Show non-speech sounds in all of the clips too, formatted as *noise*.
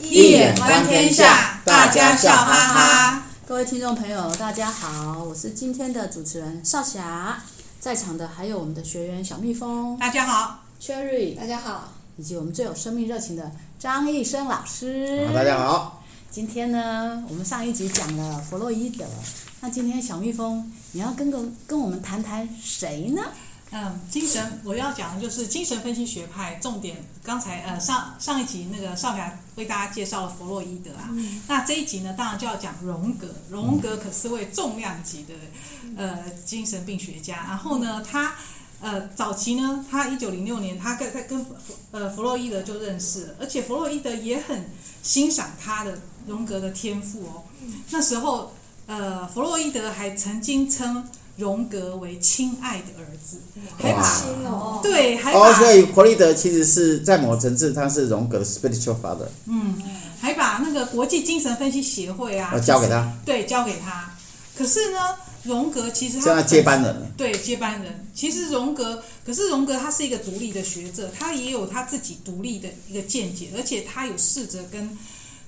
一眼观天下，大家笑哈哈。各位听众朋友，大家好，我是今天的主持人少霞，在场的还有我们的学员小蜜蜂，大家好，Cherry，大家好，以及我们最有生命热情的张义生老师，大家好。今天呢，我们上一集讲了弗洛伊德，那今天小蜜蜂，你要跟个跟我们谈谈谁呢？嗯，精神我要讲的就是精神分析学派，重点刚才呃上上一集那个少侠为大家介绍了弗洛伊德啊，嗯、那这一集呢当然就要讲荣格，荣格可是位重量级的呃精神病学家，然后呢他呃早期呢他一九零六年他跟在跟弗呃弗洛伊德就认识了，而且弗洛伊德也很欣赏他的荣格的天赋哦，那时候呃弗洛伊德还曾经称。荣格为亲爱的儿子，还把哦，对，还哦，所以弗洛伊德其实是在某层次，他是荣格的 spiritual father。嗯，还把那个国际精神分析协会啊，交给他，对，交给他。可是呢，荣格其实他接班人，对，接班人。其实荣格，可是荣格他是一个独立的学者，他也有他自己独立的一个见解，而且他有试着跟。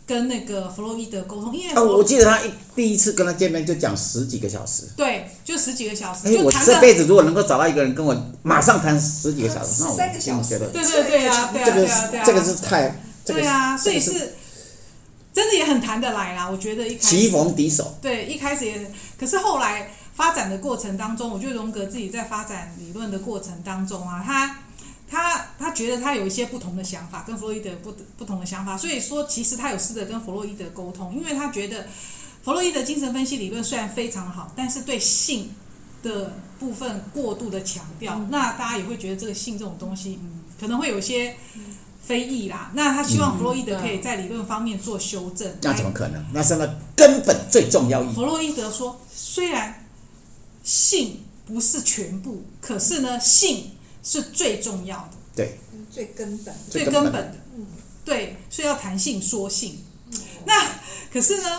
跟那个弗洛伊德沟通，因为哦，我记得他一第一次跟他见面就讲十几个小时，对，就十几个小时。哎，我这辈子如果能够找到一个人跟我马上谈十几个小时，那我三个小时，觉得对对对啊，对啊，对啊，对啊，这个是太，对啊，所以是真的也很谈得来啦。我觉得一开始棋逢敌手，对，一开始也，可是后来发展的过程当中，我觉得荣格自己在发展理论的过程当中啊，他。他他觉得他有一些不同的想法，跟弗洛伊德不不同的想法，所以说其实他有试着跟弗洛伊德沟通，因为他觉得弗洛伊德精神分析理论虽然非常好，但是对性的部分过度的强调，嗯、那大家也会觉得这个性这种东西，嗯，可能会有一些非议啦。那他希望弗洛伊德可以在理论方面做修正。嗯、那怎么可能？那是那根本最重要。弗洛伊德说，虽然性不是全部，可是呢，性。是最重要的，对，最根本，最根本。的，嗯，对，所以要谈性说性。那可是呢，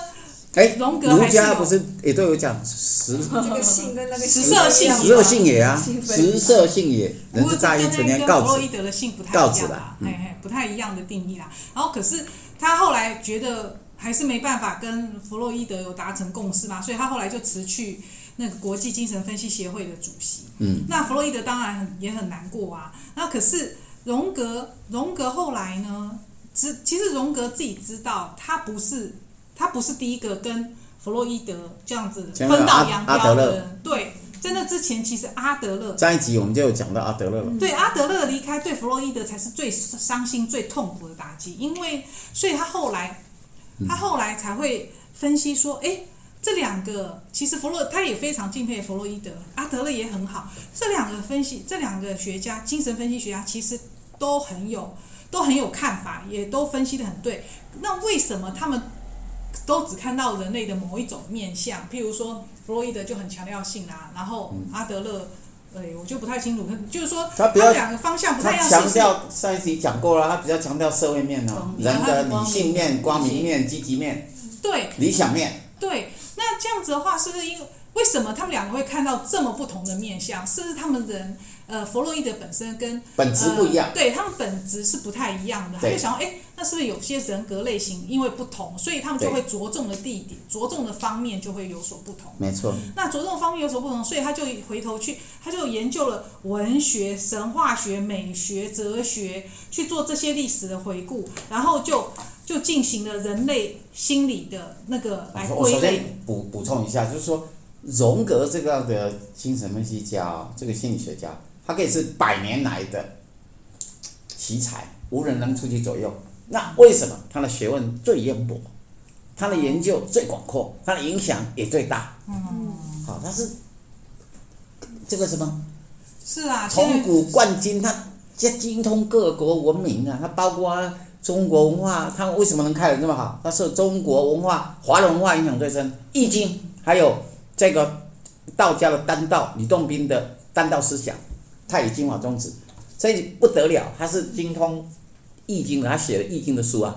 哎，荣格儒家不是也都有讲十这个性跟那个食色性，食色性也啊，食色性也，人之大欲，存天告子，弗洛伊德的性不太一样啦，嘿嘿，不太一样的定义啦。然后可是他后来觉得还是没办法跟弗洛伊德有达成共识嘛，所以他后来就辞去。那个国际精神分析协会的主席，嗯，那弗洛伊德当然很也很难过啊。那可是荣格，荣格后来呢？知其实荣格自己知道，他不是他不是第一个跟弗洛伊德这样子分道扬镳的人。对，在那之前，其实阿德勒上一集我们就有讲到阿德勒了。对，阿德勒离开，对弗洛伊德才是最伤心、最痛苦的打击。因为，所以他后来，他后来才会分析说，哎。这两个其实弗洛他也非常敬佩弗洛伊德，阿德勒也很好。这两个分析，这两个学家，精神分析学家其实都很有都很有看法，也都分析的很对。那为什么他们都只看到人类的某一种面相？譬如说弗洛伊德就很强调性啊，然后阿德勒，哎，我就不太清楚。就是说他两个方向不太一样。强调上一集讲过了，他比较强调社会面哦，人的理性面、光明面、积极面，对，理想面，对。那这样子的话，是不是因为为什么他们两个会看到这么不同的面相？是不是他们人呃，弗洛伊德本身跟本质不一样？呃、对他们本质是不太一样的。他就想说，哎，那是不是有些人格类型因为不同，所以他们就会着重的地点、着重的方面就会有所不同？没错。那着重方面有所不同，所以他就回头去，他就研究了文学、神话学、美学、哲学，去做这些历史的回顾，然后就。就进行了人类心理的那个来归类。我首先补补充一下，就是说，荣格这个的精神分析家，这个心理学家，他可以是百年来的奇才，无人能出其左右。那为什么他的学问最渊博，他的研究最广阔，他的影响也最大？嗯，好，他是这个什么？是啊，从古贯今，他精通各国文明啊，他包括。中国文化，他们为什么能开得这么好？他受中国文化、华人文化影响最深，《易经》还有这个道家的丹道，吕洞宾的丹道思想，太乙金华宗旨，所以不得了。他是精通《易经》的，他写了《易经》的书啊，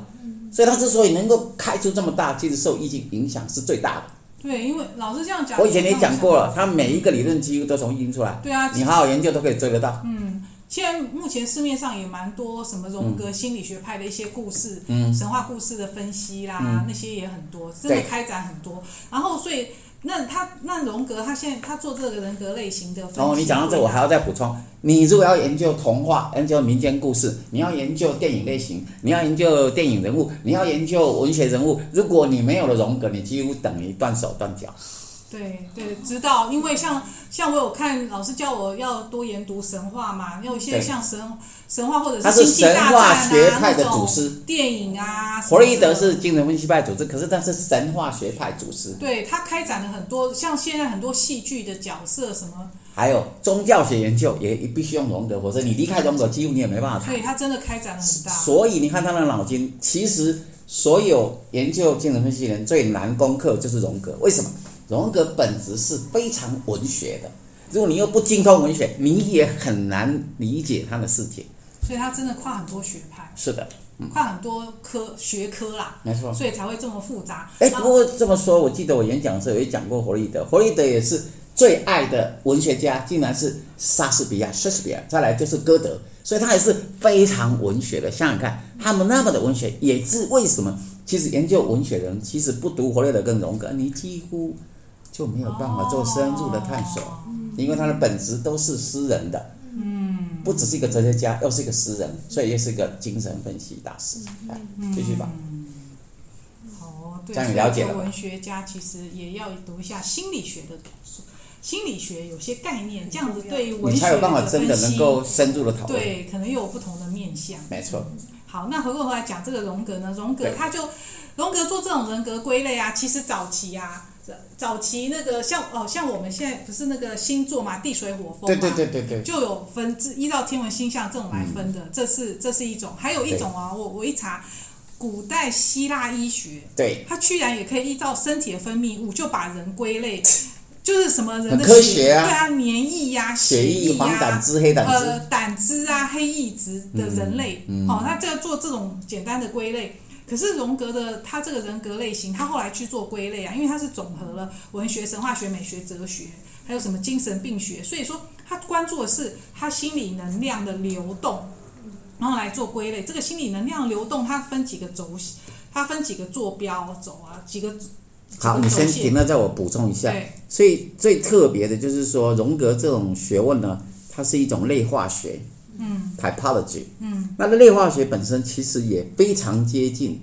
所以他之所以能够开出这么大，其实受《易经》影响是最大的。对，因为老师这样讲，我以前也讲过了，他每一个理论几乎都从《易经》出来。对啊，你好好研究都可以追得到。嗯。现在目前市面上也蛮多什么荣格心理学派的一些故事，嗯神话故事的分析啦，嗯那些也很多，真的对开展很多。然后所以那他那荣格他现在他做这个人格类型的然后，哦，你讲到这，我还要再补充，你如果要研究童话、研究民间故事，你要研究电影类型，你要研究电影人物，你要研究文学人物，如果你没有了荣格，你几乎等于断手断脚。对对，知道，因为像像我有看老师叫我要多研读神话嘛，有一些对像神神话或者是是星际大战啊派的那种电影啊，弗洛伊德是精神分析派组织，可是他是神话学派祖师，对他开展了很多，像现在很多戏剧的角色什么，还有宗教学研究也必须用荣格，否则你离开荣格，几乎你也没办法谈对。他真的开展了很大。所以你看他的脑筋，其实所有研究精神分析人最难攻克就是荣格。为什么？荣格本质是非常文学的，如果你又不精通文学，你也很难理解他的世界。所以他真的跨很多学派，是的，跨很多科学科啦，没错。所以才会这么复杂。哎，不过这么说，我记得我演讲的时候也讲过弗洛伊德，弗洛伊德也是最爱的文学家，竟然是莎士比亚，莎士比亚，再来就是歌德，所以他也是非常文学的。想想看，他们那么的文学，也是为什么？其实研究文学的人，其实不读弗洛伊德跟荣格，你几乎就没有办法做深入的探索，哦因为他的本质都是诗人的。嗯，不只是一个哲学家，又是一个诗人，所以又是一个精神分析大师。来，继续吧。哦，对，这样你了解了文学家其实也要读一下心理学的书，心理学有些概念，这样子对于文学你才有办法真的能够深入的讨论。对，可能又有不同的面向。没错。好，那回过头来讲这个荣格呢，荣格他就荣格做这种人格归类啊，其实早期啊，早早期那个像哦，像我们现在不是那个星座嘛，地水火风嘛，对对对对对。就有分依依照天文星象这种来分的，这是这是一种，还有一种啊，我我一查，古代希腊医学，对，它居然也可以依照身体的分泌物就把人归类，就是什么人的很科学啊。对啊，黏液呀、血液、啊黄呀、胆汁、黑胆汁。呃，胆汁啊、黑液质的人类，嗯嗯哦，他这个做这种简单的归类。可是荣格的他这个人格类型，他后来去做归类啊，因为他是总和了文学、神话学、美学、哲学，还有什么精神病学，所以说他关注的是他心理能量的流动，然后来做归类。这个心理能量流动，它分几个轴，它分几个坐标轴啊，几个。好，你先停了，再我补充一下。对，所以最特别的就是说，荣格这种学问呢，它是一种类化学，嗯，typology，嗯，那个类化学本身其实也非常接近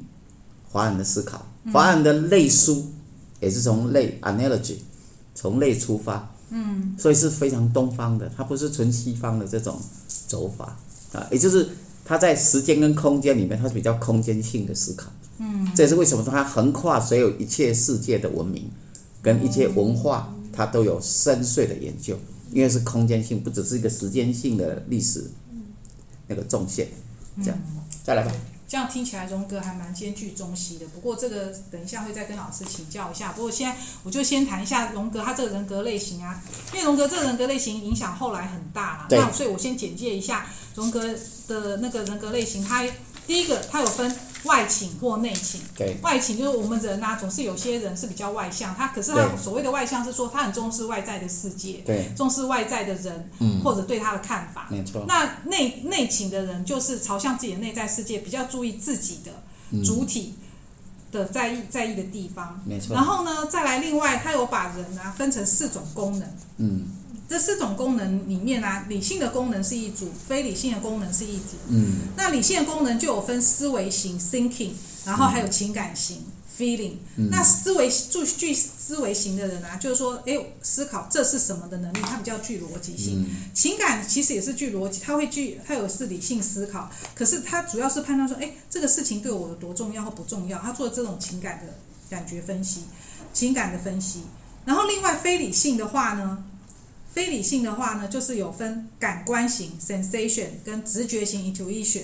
华人的思考，华人的类书也是从类 analogy，从类出发，嗯，所以是非常东方的，它不是纯西方的这种走法。啊，也就是它在时间跟空间里面，它是比较空间性的思考。嗯，这也是为什么它横跨所有一切世界的文明，跟一切文化，它都有深邃的研究，因为是空间性，不只是一个时间性的历史那个重线。这样，再来吧。这样听起来荣格还蛮兼具中西的，不过这个等一下会再跟老师请教一下。不过现在我就先谈一下荣格他这个人格类型啊，因为荣格这个人格类型影响后来很大啦。那所以我先简介一下荣格的那个人格类型。他第一个，他有分外倾或内倾。对，外倾就是我们人啊，总是有些人是比较外向，他可是他所谓的外向是说他很重视外在的世界，对，重视外在的人，嗯，或者对他的看法。没错。那内内倾的人就是朝向自己的内在世界，比较注意自己的主体的在意在意的地方。没错。然后呢，再来另外，他有把人啊分成四种功能。嗯这四种功能里面啊，理性的功能是一组，非理性的功能是一组。嗯那理性的功能就有分思维型 （thinking），然后还有情感型 （feeling）。嗯那思维具具思维型的人啊，就是说，哎，思考这是什么的能力，他比较具逻辑性。嗯情感其实也是具逻辑，他会具，他有是理性思考，可是他主要是判断说，哎，这个事情对我有多重要或不重要，他做这种情感的感觉分析，情感的分析。然后另外非理性的话呢，非理性的话呢，就是有分感官型 （sensation） 跟直觉型 （intuition）。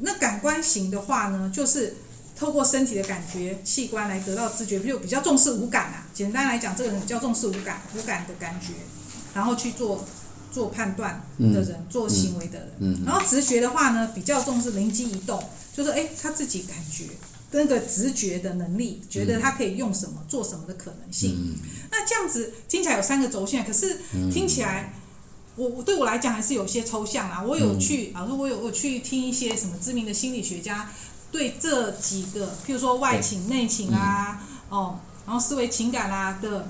那感官型的话呢，就是透过身体的感觉器官来得到知觉，就比较重视五感啊。简单来讲，这个人比较重视五感，五感的感觉，然后去做做判断的人，做行为的人。嗯然后直觉的话呢，比较重视灵机一动，就是哎，他自己感觉那个直觉的能力，觉得他可以用什么做什么的可能性。嗯。那这样子听起来有三个轴线，可是听起来我我对我来讲还是有些抽象啦。我有去，嗯、老师，我有我去听一些什么知名的心理学家对这几个，譬如说外倾、内倾啊，嗯、哦，然后思维情感啊的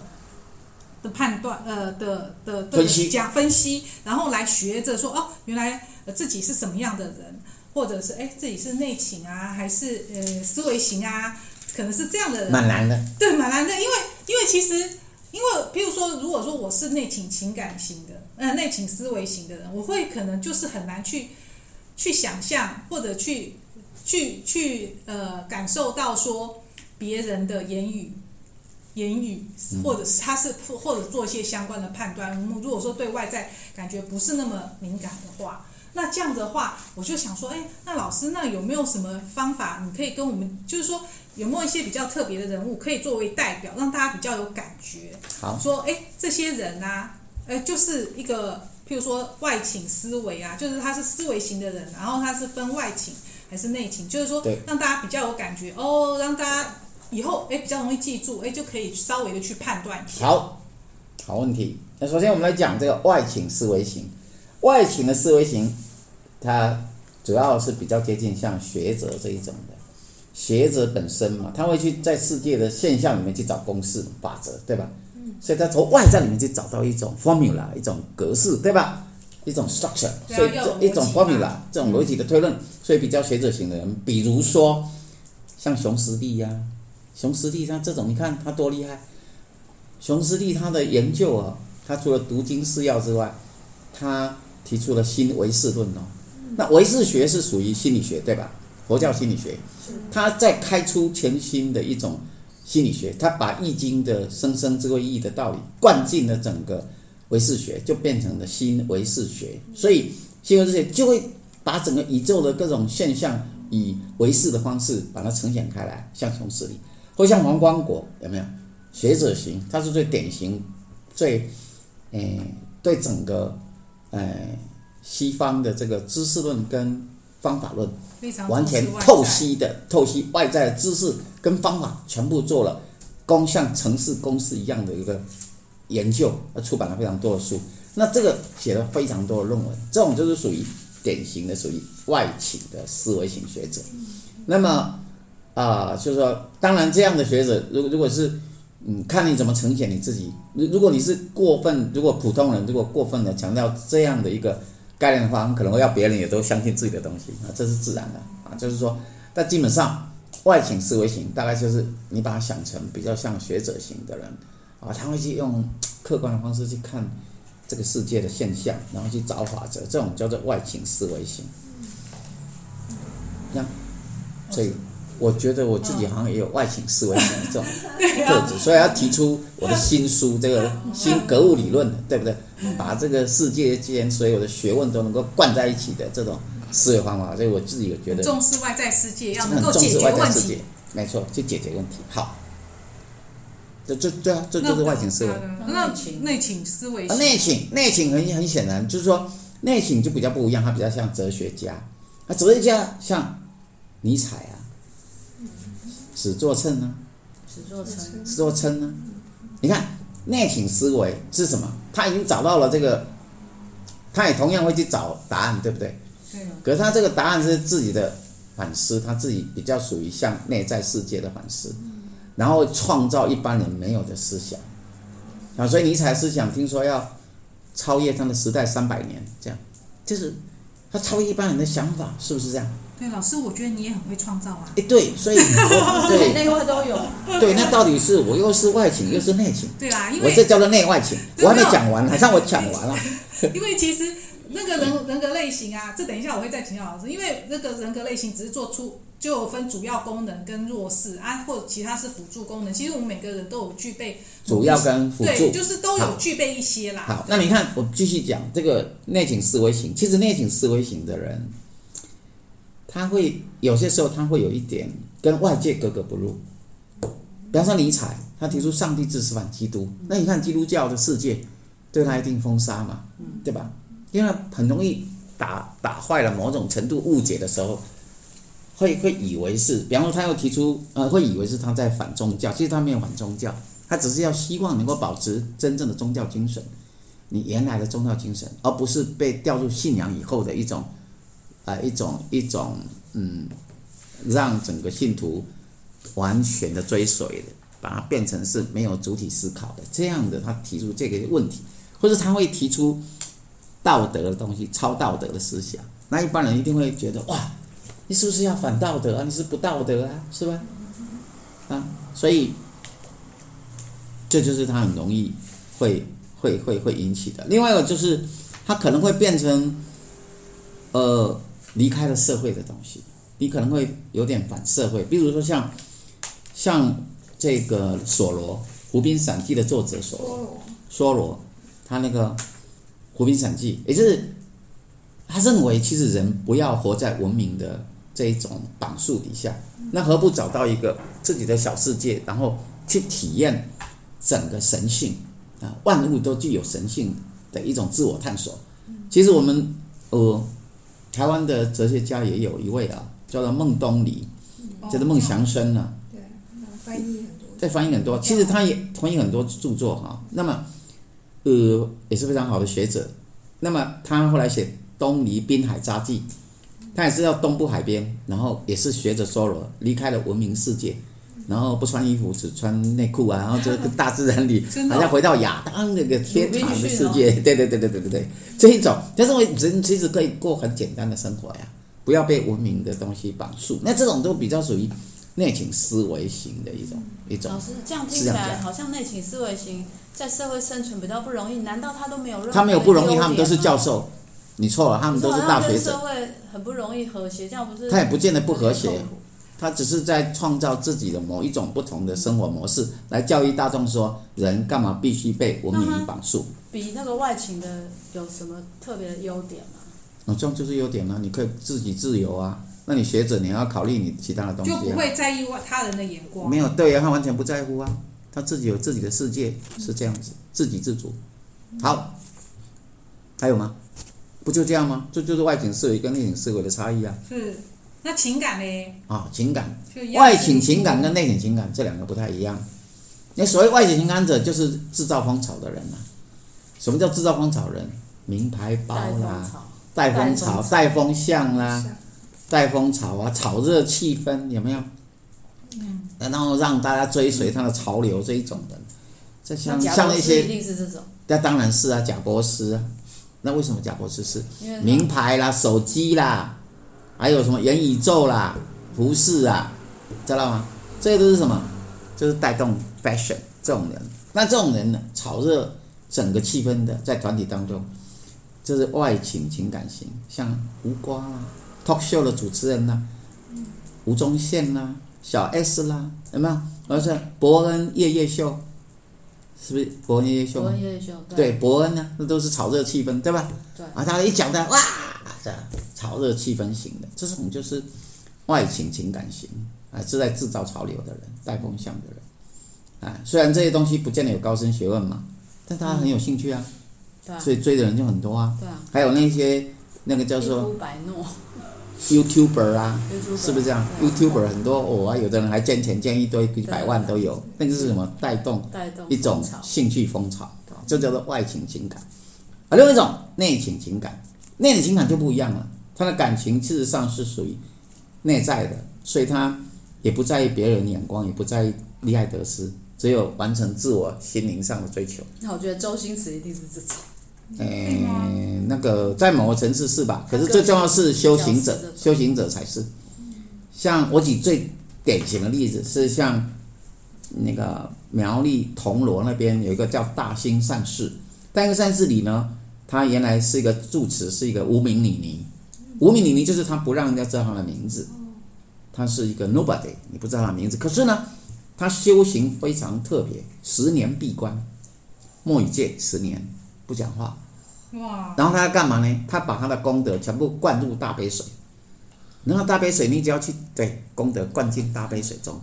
的判断，呃的的分析。讲分析，然后来学着说哦，原来自己是什么样的人，或者是哎自己是内倾啊，还是呃思维型啊，可能是这样的人，蛮难的。对，蛮难的，因为因为其实。因为，譬如说，如果说我是内倾情感型的，呃，内倾思维型的人，我会可能就是很难去去想象，或者去去去呃感受到说别人的言语言语，或者是他是或者做一些相关的判断。如果说对外在感觉不是那么敏感的话，那这样的话，我就想说，哎，那老师，那有没有什么方法，你可以跟我们，就是说。有没有一些比较特别的人物可以作为代表，让大家比较有感觉？好，说哎，这些人啊，呃，就是一个，譬如说外倾思维啊，就是他是思维型的人，然后他是分外倾还是内倾，就是说让大家比较有感觉哦，让大家以后哎比较容易记住，哎就可以稍微的去判断一下。好，好问题。那首先我们来讲这个外倾思维型，外倾的思维型，它主要是比较接近像学者这一种的。学者本身嘛，他会去在世界的现象里面去找公式法则，对吧？所以他从外在里面去找到一种 formula，一种格式，对吧？一种 structure，所以这一种 formula，这种逻辑的推论，所以比较学者型的人，比如说像熊十力呀，熊十力他这种，你看他多厉害。熊十力他的研究啊，他除了读经释要之外，他提出了新唯识论哦。那唯识学是属于心理学，对吧？佛教心理学。他在开出全新的一种心理学，他把《易经》的“生生之谓易”的道理灌进了整个唯识学，就变成了新唯识学。所以新唯识学就会把整个宇宙的各种现象以唯识的方式把它呈现开来，像熊十力，或像黄光国，有没有？学者型，他是最典型、最诶、呃、对整个诶、呃、西方的这个知识论跟方法论。完全透析的透析外在的知识跟方法，全部做了，公像城市公式一样的一个研究，而出版了非常多的书。那这个写了非常多的论文，这种就是属于典型的属于外倾的思维型学者。那么啊、呃，就是说，当然这样的学者，如果如果是嗯，看你怎么呈现你自己。如如果你是过分，如果普通人如果过分的强调这样的一个。概念的话，可能会要别人也都相信自己的东西啊，这是自然的啊。就是说，但基本上外倾思维型大概就是你把它想成比较像学者型的人啊，他会去用客观的方式去看这个世界的现象，然后去找法则，这种叫做外倾思维型。那所以我觉得我自己好像也有外倾思维型的这种特质，所以要提出我的新书，这个新格物理论，对不对？把这个世界间所有的学问都能够灌在一起的这种思维方法，所以我自己也觉得重视外在世界，要能够解决问题。没错，去解决问题。好，这这对啊，这就是外倾思维。那内倾思维，内倾内倾很很显然就是说内倾就比较不一样，它比较像哲学家。啊，哲学家像尼采啊，史作秤呢？史作琛，史作秤呢？你看。内省思维是什么？他已经找到了这个，他也同样会去找答案，对不对？对。可是他这个答案是自己的反思，他自己比较属于像内在世界的反思，然后创造一般人没有的思想。啊，所以尼采思想听说要超越他的时代三百年，这样，就是他超越一般人的想法，是不是这样？对，老师，我觉得你也很会创造啊。哎，对，所以 *laughs* 对内外都有。对，那到底是我又是外请又是内请？对啦，因为我这叫做内外请，我还没讲完，还让我讲完了。*laughs* 因为其实那个人人格类型啊，这等一下我会再请教老师。因为那个人格类型只是做出就分主要功能跟弱势啊，或者其他是辅助功能。其实我们每个人都有具备主要跟辅助，对，就是都有具备一些啦。好，好，那你看我继续讲这个内倾思维型，其实内倾思维型的人。他会有些时候，他会有一点跟外界格格不入。比方说尼采，他提出上帝制止反基督，那你看基督教的世界对他一定封杀嘛，对吧？因为很容易打打坏了某种程度误解的时候，会会以为是，比方说他又提出呃，会以为是他在反宗教，其实他没有反宗教，他只是要希望能够保持真正的宗教精神。你原来的宗教精神，而不是被调入信仰以后的一种，啊、一种一种嗯，让整个信徒完全的追随的，把它变成是没有主体思考的这样的，他提出这个问题，或者他会提出道德的东西，超道德的思想，那一般人一定会觉得哇，你是不是要反道德啊？你是不道德啊，是吧？啊，所以这就是他很容易会会会会引起的。另外一个就是他可能会变成呃离开了社会的东西，你可能会有点反社会。比如说像像这个索罗《湖滨散记》的作者索罗，索罗他那个。《湖滨散记》，也就是他认为，其实人不要活在文明的这一种绑束底下，那何不找到一个自己的小世界，然后去体验整个神性啊？万物都具有神性的一种自我探索。其实我们呃，台湾的哲学家也有一位啊，叫做孟东篱，叫做孟祥生啊。对，翻译很多。在翻译很多，其实他也翻译很多著作哈。那么。呃，也是非常好的学者。那么他后来写《东篱滨海札记》，他也是到东部海边，然后也是学着梭罗离开了文明世界，然后不穿衣服，只穿内裤啊，*laughs* 然后就跟大自然里，好像回到亚当那个天堂的世界。对对对对对对对，这一种，但是我人其实可以过很简单的生活呀，不要被文明的东西绑束。那这种都比较属于内倾思维型的一种一种。老师这样听起来好像内倾思维型。在社会生存比较不容易，难道他都没有任何？他没有不容易，他们都是教授。你错了，他们都是大学者。社会很不容易和谐，这样不是？他也不见得不和谐，他只是在创造自己的某一种不同的生活模式，来教育大众说：人干嘛必须被文明绑束？比那个外勤的有什么特别的优点吗？哦，这样就是优点啊！你可以自己自由啊。那你学者你要考虑你其他的东西啊。就不会在意他人的眼光。没有对啊，他完全不在乎啊。他自己有自己的世界，是这样子，自给自足。好，还有吗？不就这样吗？这就是外倾思维跟内倾思维的差异啊。是，那情感呢？啊，情感，外倾情感跟内倾情感这两个不太一样。那所谓外倾情感者，就是制造风潮的人呐、啊。什么叫制造风潮人？名牌包啦，带风潮、带风向啦，带风潮啊，炒热气氛，有没有？嗯，然后让大家追随他的潮流这一种的，这像像一些，那当然是啊，贾伯斯啊，那为什么贾伯斯是名牌啦、手机啦，还有什么元宇宙啦、服饰啊，知道吗？这些都是什么？就是带动 fashion 这种人。那这种人呢，炒热整个气氛的，在团体当中，就是外倾情感型，像胡瓜啦，talk show 的主持人呐，吴宗宪呐。小 S 啦，有没有？而是伯恩夜夜秀，是不是伯恩夜夜秀？伯恩夜夜秀，对，对伯恩呢，那都是炒热气氛，对吧？对。啊，他一讲的哇，这炒热气氛型的，这种就是外倾情感型啊，是在制造潮流的人，带风向的人。啊，虽然这些东西不见得有高深学问嘛，但他很有兴趣啊，所以追的人就很多啊。对啊。还有那些那个叫做。YouTuber 啊，YouTuber, 是不是这样？YouTuber 很多哦啊，有的人还捐钱捐一堆，几百万都有。那个是什么？带动一种兴趣风潮，这叫做外倾情感。啊，另外一种内倾情感，内倾情感就不一样了。他的感情事实上是属于内在的，所以他也不在意别人眼光，也不在意利害得失，只有完成自我心灵上的追求。那我觉得周星驰一定是这种。诶，那个在某个层次是吧？可是最重要是修行者，修行者才是。像我举最典型的例子是像那个苗栗铜锣那边有一个叫大兴善寺，大兴善寺里呢，他原来是一个住持，是一个无名女尼。无名女尼就是他不让人家知道他的名字，他是一个 nobody，你不知道他的名字。可是呢，他修行非常特别，十年闭关，莫语戒十年。不讲话，哇！然后他要干嘛呢？他把他的功德全部灌入大杯水，然后大杯水你只要去对功德灌进大杯水中，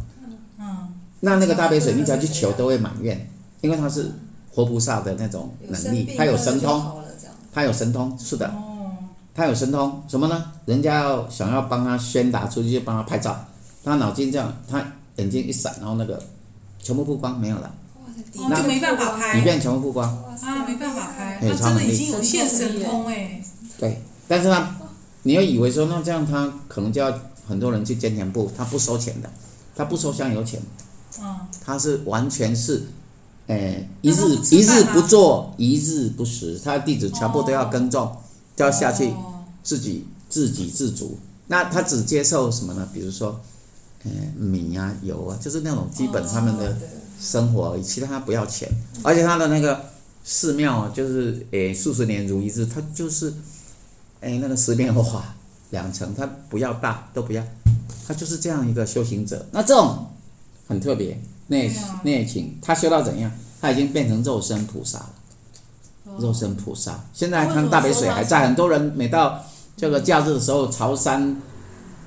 嗯，那那个大杯水你只要去求都会满愿，因为他是活菩萨的那种能力，他有神通，他有神通，是的，他有神通什么呢？人家要想要帮他宣达出去，就帮他拍照，他脑筋这样，他眼睛一闪，然后那个全部曝光没有了。底哦就没办法拍。底片全部曝光。啊，没办法拍，对他真的已经有现神通哎。对，但是呢，你要以为说那这样他可能就要很多人去捐钱部，他不收钱的，他不收香油钱，嗯，他是完全是，诶，一日一日不做，一日不食，他的弟子全部都要耕种，都要下去哦自己自给自足。那他只接受什么呢？比如说，呃，米啊、油啊，就是那种基本他们的生活而已，其他他不要钱，而且他的那个寺庙啊，就是诶数十年如一日，他就是，诶那个十面花两层，他不要大都不要，他就是这样一个修行者。那这种很特别，内啊内情，他修到怎样？他已经变成肉身菩萨了，肉身菩萨。现在看大北水还在，很多人每到这个假日的时候，朝山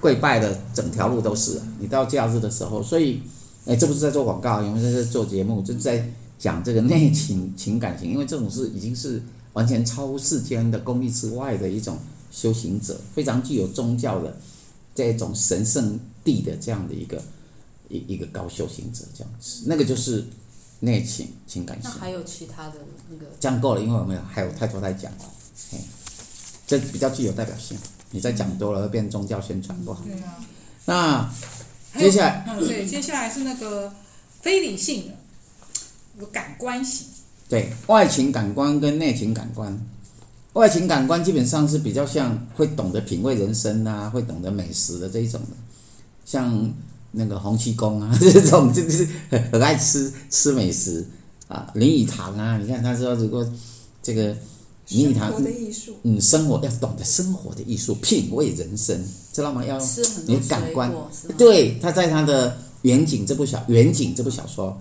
跪拜的整条路都是。你到假日的时候，所以，哎，这不是在做广告，因为这是做节目，就是在讲这个内情情感型，因为这种是已经是完全超乎世间的功力之外的一种修行者，非常具有宗教的这种神圣地的这样的一个一一个高修行者，这样子，那个就是内情情感型。那还有其他的那个这样够了，因为我们有还有太多在讲了，嘿，这比较具有代表性。你再讲多了会变宗教宣传不好。对啊。那接下来，嗯，对，接下来是那个非理性的，有感官型。对外情感官跟内情感官，外情感官基本上是比较像会懂得品味人生啊，会懂得美食的这一种的，像那个洪七公啊 *laughs* 这种就是很很爱吃吃美食啊，林语堂啊，你看他说如果这个林语堂嗯，生活要懂得生活的艺术，品味人生，知道吗？要你的感官？对，他在他的《远景》这部小《远景》这部小说，《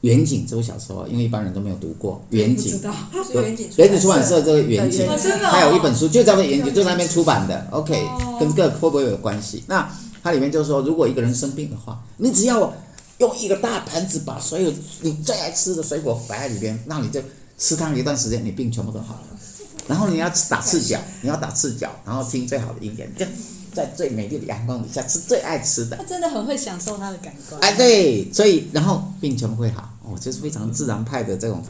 远景》这部小说，因为一般人都没有读过《远景远景出版社这个《远景对哦真的哦》，它有一本书就叫做《远景》，就在那边出版的。OK，哦跟这个会不会有关系？那它里面就是说，如果一个人生病的话，你只要用一个大盘子把所有你最爱吃的水果摆在里边，那你就吃它一段时间，你病全部都好了。然后你要打赤脚，你要打赤脚，然后听最好的音乐，就在最美丽的阳光底下吃最爱吃的他。真的很会享受他的感官。哎，对，所以然后病全部会好哦，这是非常自然派的这种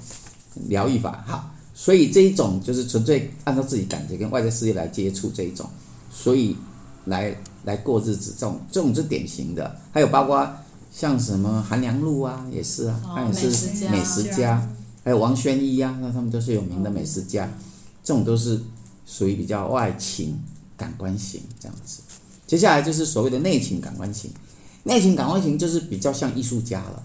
疗愈法。好，所以这一种就是纯粹按照自己感觉跟外在世界来接触这一种，所以来来过日子，这种这种是典型的。还有包括像什么韩良露啊，也是啊，哦他也是美食家美食家，还有王轩一啊，那他们都是有名的美食家，这种都是属于比较外情感官型这样子。接下来就是所谓的内情感官型。内情感官型就是比较像艺术家了，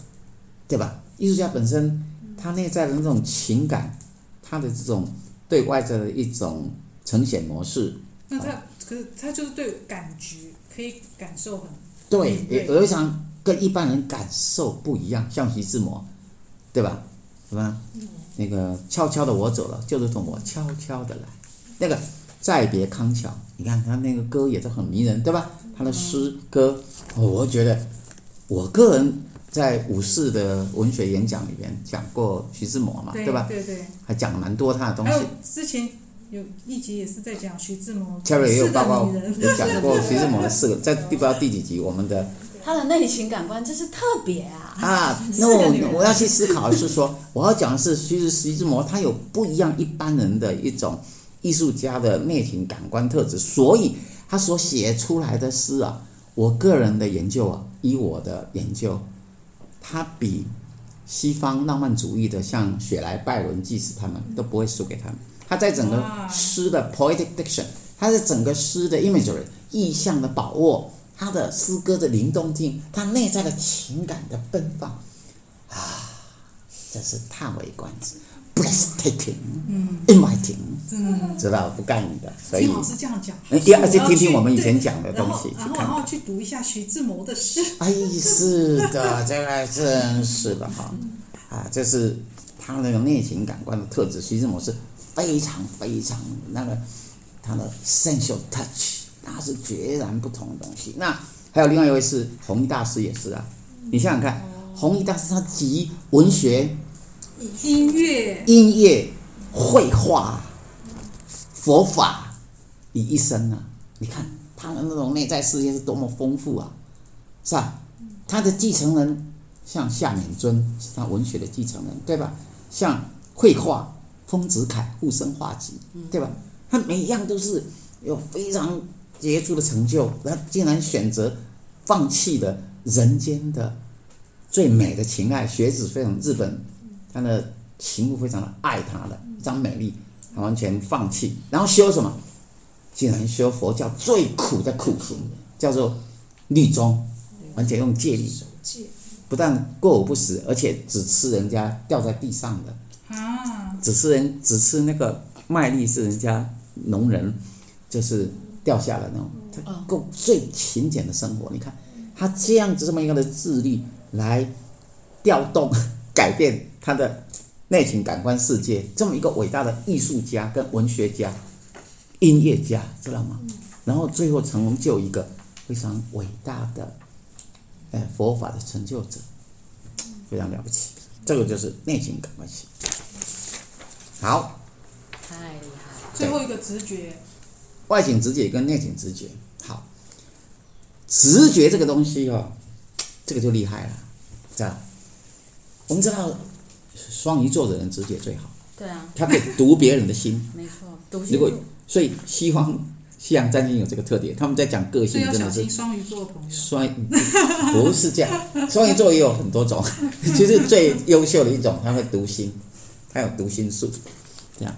对吧？艺术家本身他内在的那种情感，他的这种对外在的一种呈现模式，那他可是他就是对感觉可以感受很对，也有有一场跟一般人感受不一样，像徐志摩，对吧？什么？那个悄悄的我走了，就如同我悄悄的来。那个再别康桥，你看他那个歌也是很迷人，对吧？他的诗歌，哦，我觉得我个人在五四的文学演讲里面讲过徐志摩嘛，对吧？对对。还讲了蛮多他的东还有西。之前有一集也是在讲徐志摩 Cherry 也有报告个女人，有讲过徐志摩的四个，在第不知道第几集我们的。他的内情感官真是特别啊！啊，*laughs* 那我我要去思考的是说，我要讲的是，其实徐志摩他有不一样一般人的一种艺术家的内情感官特质，所以他所写出来的诗啊，我个人的研究啊，以我的研究，他比西方浪漫主义的像雪莱、拜伦、纪实他们都不会输给他们。他在整个诗的 poetic diction，他在整个诗的 imagery 意象的把握。他的诗歌的灵动性，他内在的情感的奔放，啊，真是叹为观止，breathtaking，嗯，inviting，嗯，知道不干你的，所以听老师这样讲，哎要我要去听听我们以前讲的东西然后去看。看然后去读一下徐志摩的诗，哎，是的，这个真是的哈，啊，这是他那个内情感官的特质，徐志摩是非常非常那个他的 sensual touch，那是截然不同的东西。那还有另外一位是弘一大师，也是啊，你想想看，弘一大师他集文学、音乐，音乐、绘画、佛法于一身啊！你看他的那种内在世界是多么丰富啊，是吧？他的继承人像夏丏尊是他文学的继承人，对吧？像绘画，丰子恺护生画集，对吧？他每一样都是有非常杰出的成就，他竟然选择放弃的人间的最美的情爱，学子非常日本，他的情妇非常的爱他的，非常美丽，他完全放弃，然后修什么？竟然修佛教最苦的苦行，叫做律宗，完全用戒律，不但过午不食，而且只吃人家掉在地上的，啊，只吃人只吃那个麦粒是人家农人就是掉下来那种，他过最勤俭的生活。你看他这样子这么一个的智力来调动改变他的内情感官世界，这么一个伟大的艺术家跟文学家。音乐家知道吗？然后最后成就一个非常伟大的，哎，佛法的成就者，非常了不起。这个就是内情感官系。好，太厉害。最后一个直觉，外景直觉跟内景直觉。好，直觉这个东西哦，这个就厉害了，这样。我们知道双鱼座的人直觉最好。对啊。他可以读别人的心。*laughs* 没错，读心术。所以西方西洋占星有这个特点，他们在讲个性真的是双鱼座朋友。双 *laughs* 不是这样，双鱼座也有很多种，*laughs* 其实最优秀的一种，他会读心，他有读心术，这样，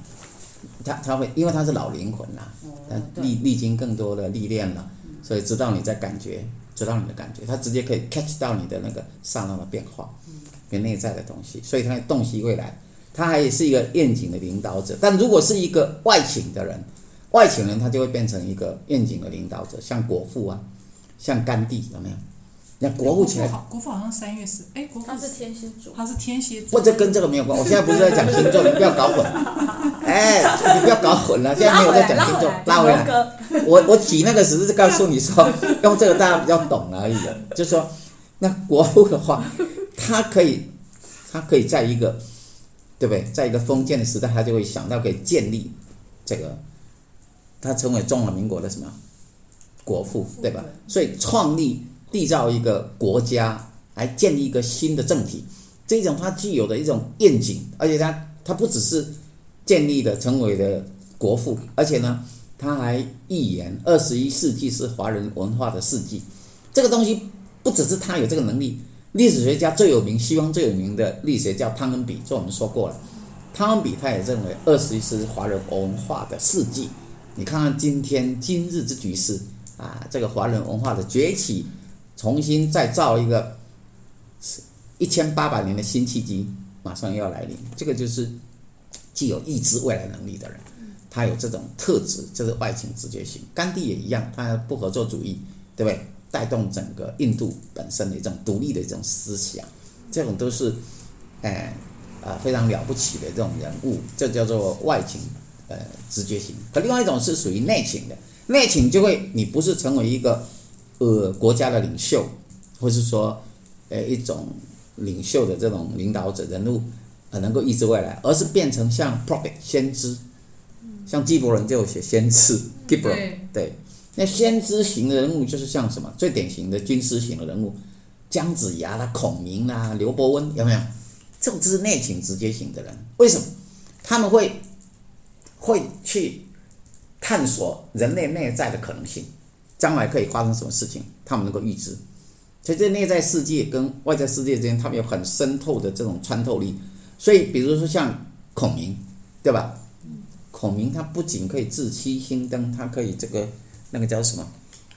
他他会因为他是老灵魂啦，他历历经更多的历练了，所以知道你在感觉，知道你的感觉，他直接可以 catch 到你的那个刹那的变化，跟内在的东西，所以他洞悉未来，他还是一个愿景的领导者。但如果是一个外请的人。外请人他就会变成一个愿景的领导者，像国父啊，像甘地有没有？那国父起来，国父好像三月十，哎，国父他是天蝎座，他是天蝎座。或者跟这个没有关，我现在不是在讲星座，你不要搞混。*laughs* 哎，你不要搞混了，现在没有在讲星座，拉回来。我我举那个只是告诉你说，用这个大家比较懂而已，就是说，那国父的话，他可以，他可以在一个，对不对？在一个封建的时代，他就会想到可以建立这个。他成为中华民国的什么国父，对吧？所以创立缔造一个国家，来建立一个新的政体，这种他具有的一种愿景，而且他他不只是建立的成为的国父，而且呢，他还预言二十一世纪是华人文化的世纪。这个东西不只是他有这个能力，历史学家最有名，西方最有名的历史学家汤恩比，这我们说过了，汤恩比他也认为二十一世纪是华人文化的世纪。你看看今天今日之局势啊，这个华人文化的崛起，重新再造一个一千八百年的新契机，马上要来临。这个就是具有预知未来能力的人，他有这种特质，就是外倾直觉型。甘地也一样，他不合作主义，对不对？带动整个印度本身的一种独立的一种思想，这种都是哎啊非常了不起的这种人物，这叫做外倾。呃，直觉型，可另外一种是属于内倾的，内倾就会你不是成为一个呃国家的领袖，或是说呃一种领袖的这种领导者人物，呃能够预知未来，而是变成像 prophet 先知，像纪伯伦就有写先知，对，那先知型的人物就是像什么最典型的军师型的人物，姜子牙啦、孔明啦、刘伯温有没有？这种就是内情直接型的人，为什么？他们会？会去探索人类内在的可能性，将来可以发生什么事情，他们能够预知。所以，这内在世界跟外在世界之间，他们有很深透的这种穿透力。所以，比如说像孔明，对吧？孔明他不仅可以自欺心灯，他可以这个那个叫什么？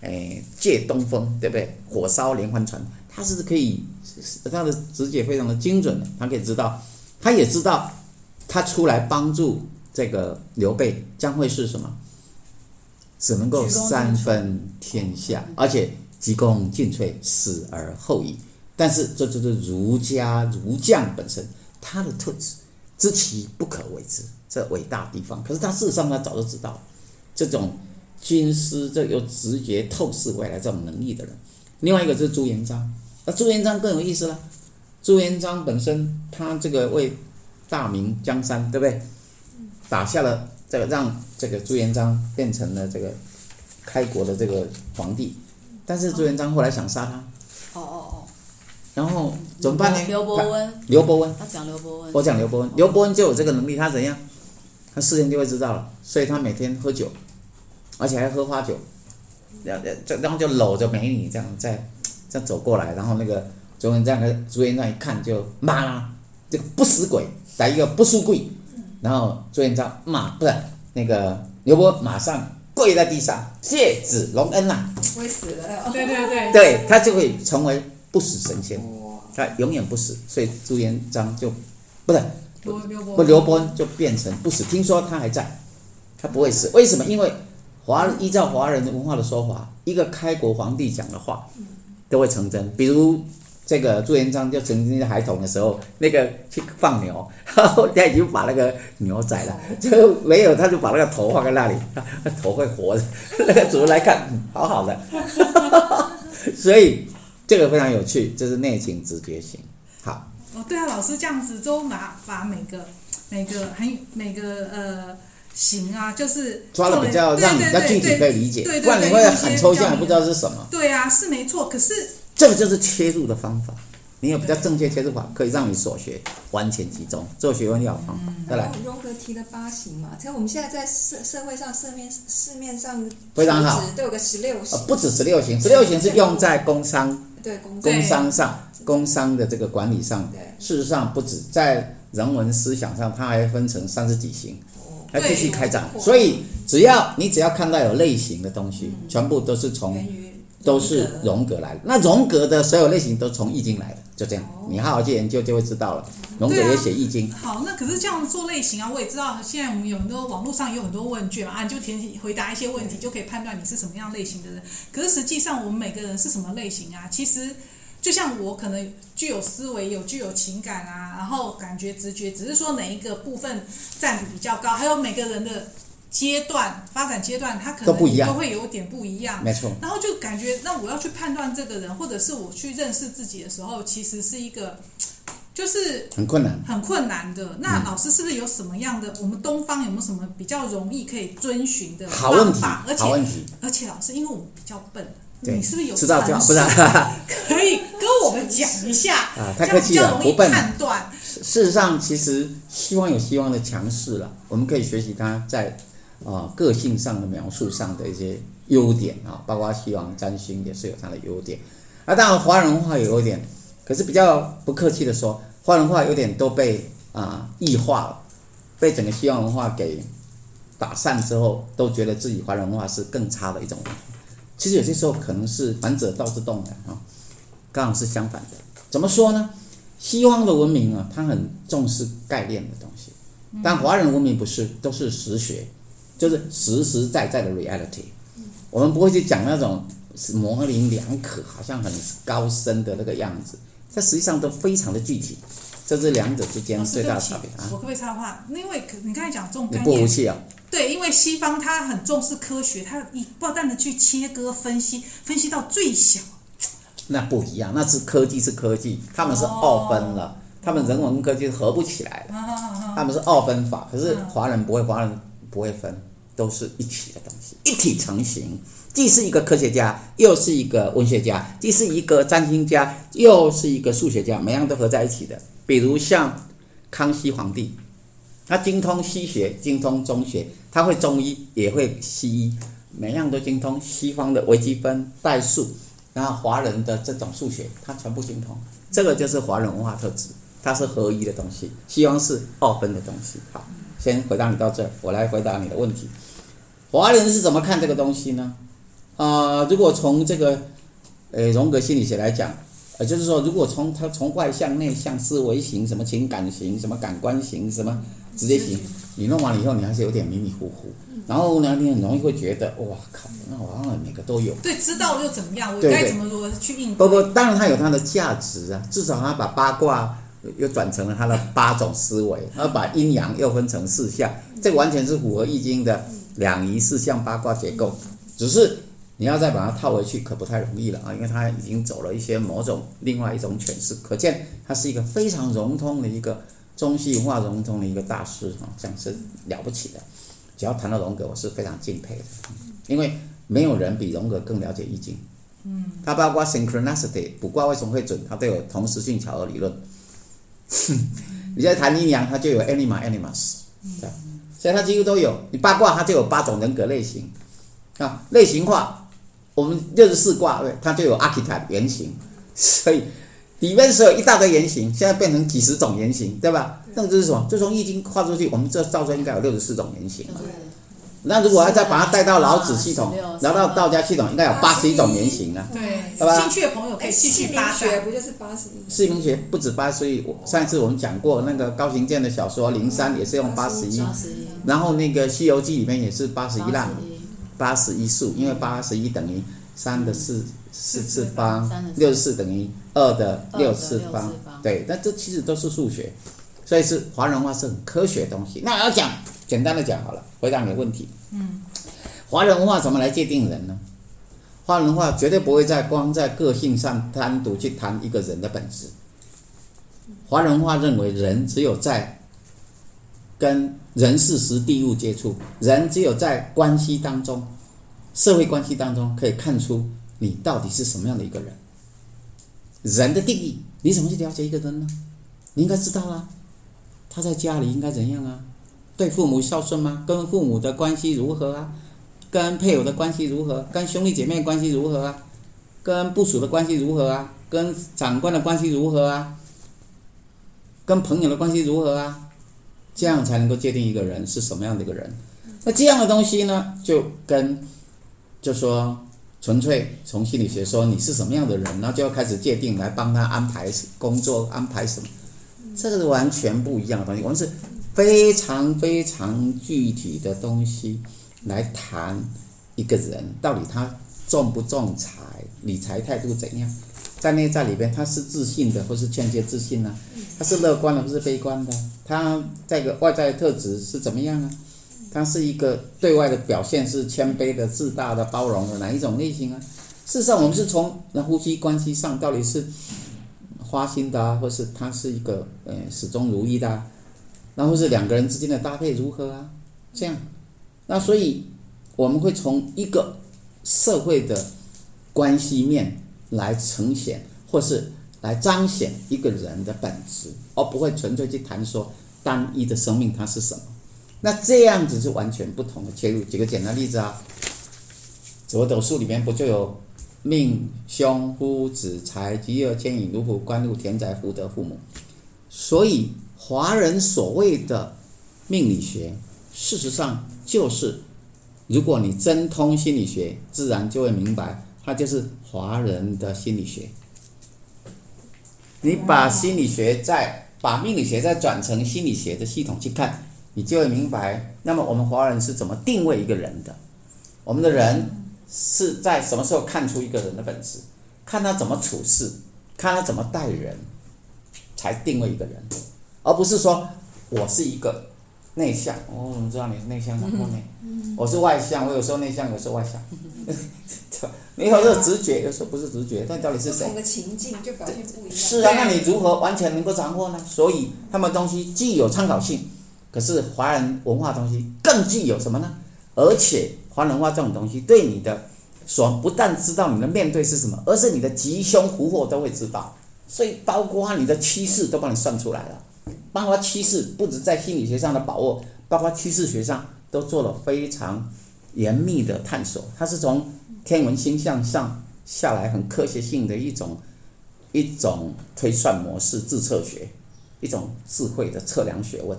哎，借东风，对不对？火烧连环船，他是可以，他的直觉非常的精准的，他可以知道，他也知道，他出来帮助。这个刘备将会是什么？只能够三分天下，而且急功近缀，死而后已。但是这就是儒家儒将本身他的特质，知其不可为之，这伟大地方。可是他事实上他早就知道，这种军师这有直觉透视未来这种能力的人。另外一个就是朱元璋，那朱元璋更有意思了。朱元璋本身他这个为大明江山，对不对？打下了这个，让这个朱元璋变成了这个开国的这个皇帝，但是朱元璋后来想杀他。哦哦哦。然后怎么办呢？刘伯温，刘伯温，他讲刘伯温，我讲刘伯温，刘伯温就有这个能力，他怎样？他事先就会知道了，所以他每天喝酒，而且还喝花酒，然后就然后就搂着美女这样在这样走过来，然后那个朱元璋和朱元璋一看就骂了，这个不死鬼，来一个不输鬼，然后朱元璋骂不是那个刘伯温马上跪在地上谢子隆恩呐、啊，会死了，对对对，对他就会成为不死神仙，他永远不死，所以朱元璋就不是。不，不，刘伯就变成不死。听说他还在，他不会死。为什么？因为华依照华人的文化的说法，一个开国皇帝讲的话都会成真。比如这个朱元璋就曾经在孩童的时候，那个去放牛，然后他已经把那个牛宰了，就没有，他就把那个头放在那里，那头会活的。那个主人来看，好好的。*laughs* 所以这个非常有趣，这是内情直觉型。好。哦，对啊，老师这样子都把把每个每个很每个呃型啊，就是抓的比较让你比较具体可以理解，不然你会很抽象，不知道是什么。对啊，是没错，可是这个就是切入的方法，你有比较正确切入法，可以让你所学完全集中，做学问要有方法。再来，荣格提的八型嘛，其实我们现在在社社会上市面市面上非常好，都有个十六型，不止十六型，十六型是用在工商。对工商上，工商的这个管理上，事实上不止在人文思想上，它还分成三十几型，还继续开展。所以只要你只要看到有类型的东西，全部都是从都是荣格来的。那荣格的所有类型都从易经来的，就这样，你好好去研究就会知道了。荣格也写易经。好，那可是这样做类型啊，我也知道。现在我们有很多网络上有很多问卷啊，你就填回答一些问题，就可以判断你是什么样类型的人。可是实际上，我们每个人是什么类型啊？其实就像我可能具有思维，有具有情感啊，然后感觉、直觉，只是说哪一个部分占比比较高。还有每个人的阶段发展阶段，他可能都会有点不一样。没错。然后就感觉，那我要去判断这个人，或者是我去认识自己的时候，其实是一个。就是很困难，很困难的。那老师是不是有什么样的？我们东方有没有什么比较容易可以遵循的方法？而且，而且老师，因为我们比较笨，你是不是有知道就不是？可以跟我们讲一下啊？太客气了，不笨。判断。事实上，其实希望有希望的强势了。我们可以学习他在啊个性上的描述上的一些优点啊，包括希望占星也是有它的优点。啊，当然华人文化有点。可是比较不客气的说，华人文化有点都被啊异化了，被整个西方文化给打散之后，都觉得自己华人文化是更差的一种。其实有些时候可能是反者道之动的啊，刚好是相反的。怎么说呢？西方的文明啊，它很重视概念的东西，但华人文明不是，都是实学，就是实实在在的 reality。我们不会去讲那种模棱两可，好像很高深的那个样子。它实际上都非常的具体，这是两者之间最大的差别啊！我可不可以插话？因为你刚才讲这种概念，你不服气啊？对，因为西方它很重视科学，它以不断的去切割分析，分析到最小。那不一样，那是科技是科技，他们是二分了，哦、他们人文科技合不起来了，哦、他们是二分法。可是华人不会，华人不会分，都是一起的东西，一体成型。既是一个科学家，又是一个文学家；既是一个占星家，又是一个数学家，每样都合在一起的。比如像康熙皇帝，他精通西学，精通中学，他会中医，也会西医，每样都精通。西方的微积分、代数，然后华人的这种数学，他全部精通。这个就是华人文化特质，它是合一的东西。西方是二分的东西。好，先回答你到这，我来回答你的问题。华人是怎么看这个东西呢？啊、呃，如果从这个，呃，荣格心理学来讲，呃，就是说，如果从他从外向内向思维型，什么情感型，什么感官型，什么直接型，你弄完了以后，你还是有点迷迷糊糊，然后呢，你很容易会觉得，哇靠，那我好像每个都有。对，知道又怎么样？我该怎么如何去应对？不不，当然它有它的价值啊，至少它把八卦又转成了它的八种思维，然后把阴阳又分成四象，这完全是符合易经的两仪四象八卦结构，只是。你要再把它套回去，可不太容易了啊！因为它已经走了一些某种另外一种诠释，可见他是一个非常融通的一个中西文化融通的一个大师啊，这样是了不起的。只要谈到荣格，我是非常敬佩的，因为没有人比荣格更了解易经，嗯，它包括 synchronicity，卜卦为什么会准？它都有同时性巧合理论。*laughs* 你在谈阴阳，它就有 anima animus，这样，所以它几乎都有。你八卦，它就有八种人格类型啊，类型化。我们六十四卦对，它就有 arctic 原型，*laughs* 所以里面是有一大堆原型，现在变成几十种原型，对吧？那这是什么？就从易经画出去，我们这照说应该有六十四种原型了。那如果要再把它带到老子系统，然后到道家系统，应该有八十一种原型啊。对，有兴趣的朋友可以继续发掘，不就是八十一？姓名学不止八十一，上一次我们讲过那个高行健的小说《灵山》也是用八十一，然后那个《西游记》里面也是八十一浪。八十一数，因为八十一等于三的四四次方，六十四等于二的六次方，对，那这其实都是数学，所以是华人话是很科学的东西。那我要讲简单的讲好了，回答你的问题。嗯，华人文化怎么来界定人呢？华人文化绝对不会在光在个性上单独去谈一个人的本质。华人文化认为人只有在跟人事时地物接触，人只有在关系当中，社会关系当中可以看出你到底是什么样的一个人。人的定义，你怎么去了解一个人呢？你应该知道啊，他在家里应该怎样啊？对父母孝顺吗？跟父母的关系如何啊？跟配偶的关系如何？跟兄弟姐妹关系如何啊？跟部属的关系如何啊？跟长官的关系如何啊？跟朋友的关系如何啊？这样才能够界定一个人是什么样的一个人。那这样的东西呢，就跟就说纯粹从心理学说你是什么样的人，然后就要开始界定来帮他安排工作，安排什么，这个是完全不一样的东西。我们是非常非常具体的东西来谈一个人到底他重不重财，理财态度怎样。在内在里边，他是自信的，或是间接自信呢？他是乐观的，或是悲观的？他这个外在特质是怎么样啊？他是一个对外的表现是谦卑的、自大的、包容的哪一种类型啊？事实上，我们是从那夫妻关系上到底是花心的啊，或是他是一个呃始终如一的啊，然后是两个人之间的搭配如何啊？这样，那所以我们会从一个社会的关系面。来呈现，或是来彰显一个人的本质，而不会纯粹去谈说单一的生命它是什么。那这样子是完全不同的切入。举个简单例子啊，紫微斗数里面不就有命、凶、夫、子、财、疾、厄、迁移、奴仆、官禄、田宅、福德、父母。所以华人所谓的命理学，事实上就是，如果你真通心理学，自然就会明白。它就是华人的心理学。你把心理学再把命理学再转成心理学的系统去看，你就会明白。那么我们华人是怎么定位一个人的？我们的人是在什么时候看出一个人的本质？看他怎么处事，看他怎么待人，才定位一个人，而不是说我是一个。内向，我怎么知道你是内向的？我是外向，我有时候内向，有时候外向。*laughs* 你有时候直觉，有时候不是直觉，但到底是谁？不同的情境就表现不一样。是啊，那你如何完全能够掌握呢？所以他们东西既有参考性，可是华人文化东西更具有什么呢？而且华人文化这种东西对你的所不但知道你的面对是什么，而是你的吉凶福祸都会知道，所以包括你的趋势都帮你算出来了。包括趋势，不止在心理学上的把握，包括趋势学上都做了非常严密的探索。它是从天文星象上下来很科学性的一种一种推算模式、自测学，一种智慧的测量学问。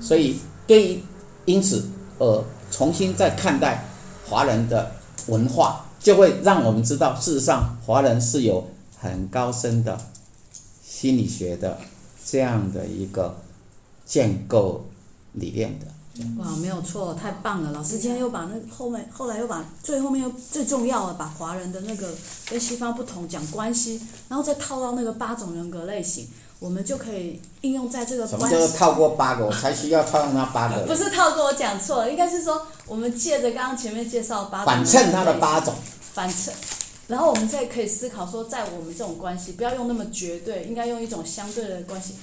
所以，对于因此，呃，重新再看待华人的文化，就会让我们知道，事实上华人是有很高深的心理学的。这样的一个建构理念的。哇，没有错，太棒了！老师今天又把那后面，后来又把最后面又最重要的，把华人的那个跟西方不同讲关系，然后再套到那个八种人格类型，我们就可以应用在这个关系。什么叫套过八个？我才需要套用那八个。不是套过，我讲错了，应该是说我们借着刚刚前面介绍八种。反衬它的八种。反衬。然后我们再可以思考说，在我们这种关系，不要用那么绝对，应该用一种相对的关系，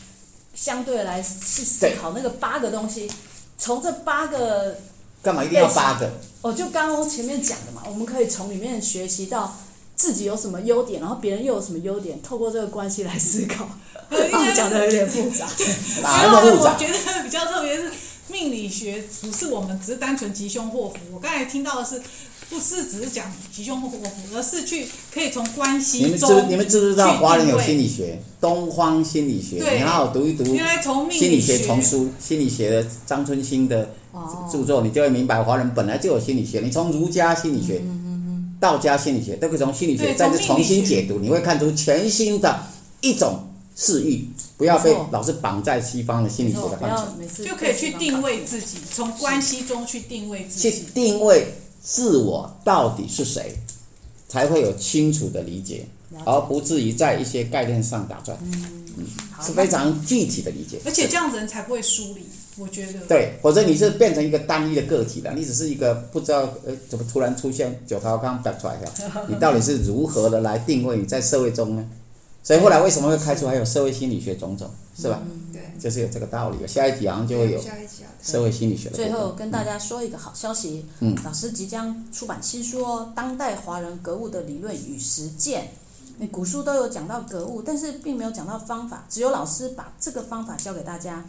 相对来去思考那个八个东西。从这八个，干嘛一定要八个？哦，就刚刚前面讲的嘛，我们可以从里面学习到自己有什么优点，然后别人又有什么优点，透过这个关系来思考。*laughs* 讲的有点复杂，*laughs* 哪那么复杂？我觉得比较特别是命理学，不是我们只是单纯吉凶祸福。我刚才听到的是，不是只是讲吉凶祸福，而是去可以从关系中。你们知你们知不知道华人有心理学？东方心理学，你好好读一读。原来从命心理学丛书，心理学的张春兴的著作，你就会明白华人本来就有心理学。你从儒家心理学、道家心理学，都可以从心理学再次重新解读，你会看出全新的一种。治愈，不要被老是绑在西方的心理学的范畴，就可以去定位自己，从关系中去定位自己，去定位自我到底是谁，才会有清楚的理解，而不至于在一些概念上打转。嗯，嗯，是非常具体的理解，而且这样子人才不会疏离。我觉得对，否则你是变成一个单一的个体了，你只是一个不知道呃怎么突然出现九桃刚打出来的，*laughs* 你到底是如何的来定位你在社会中呢？所以后来为什么会开出还有社会心理学种种，是吧？嗯，对，就是有这个道理。下一题好像就会有社会心理学的。最后跟大家说一个好消息，嗯，老师即将出版新书哦，《当代华人格物的理论与实践》。那古书都有讲到格物，但是并没有讲到方法，只有老师把这个方法教给大家。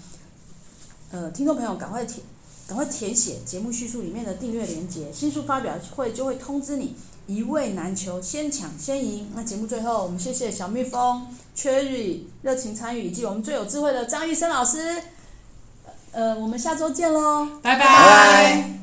呃，听众朋友赶快填，赶快填写节目叙述里面的订阅链接，新书发表会就会通知你。一位难求，先抢先赢。那节目最后，我们谢谢小蜜蜂、Cherry 热情参与，以及我们最有智慧的张医生老师。呃，我们下周见喽，拜拜。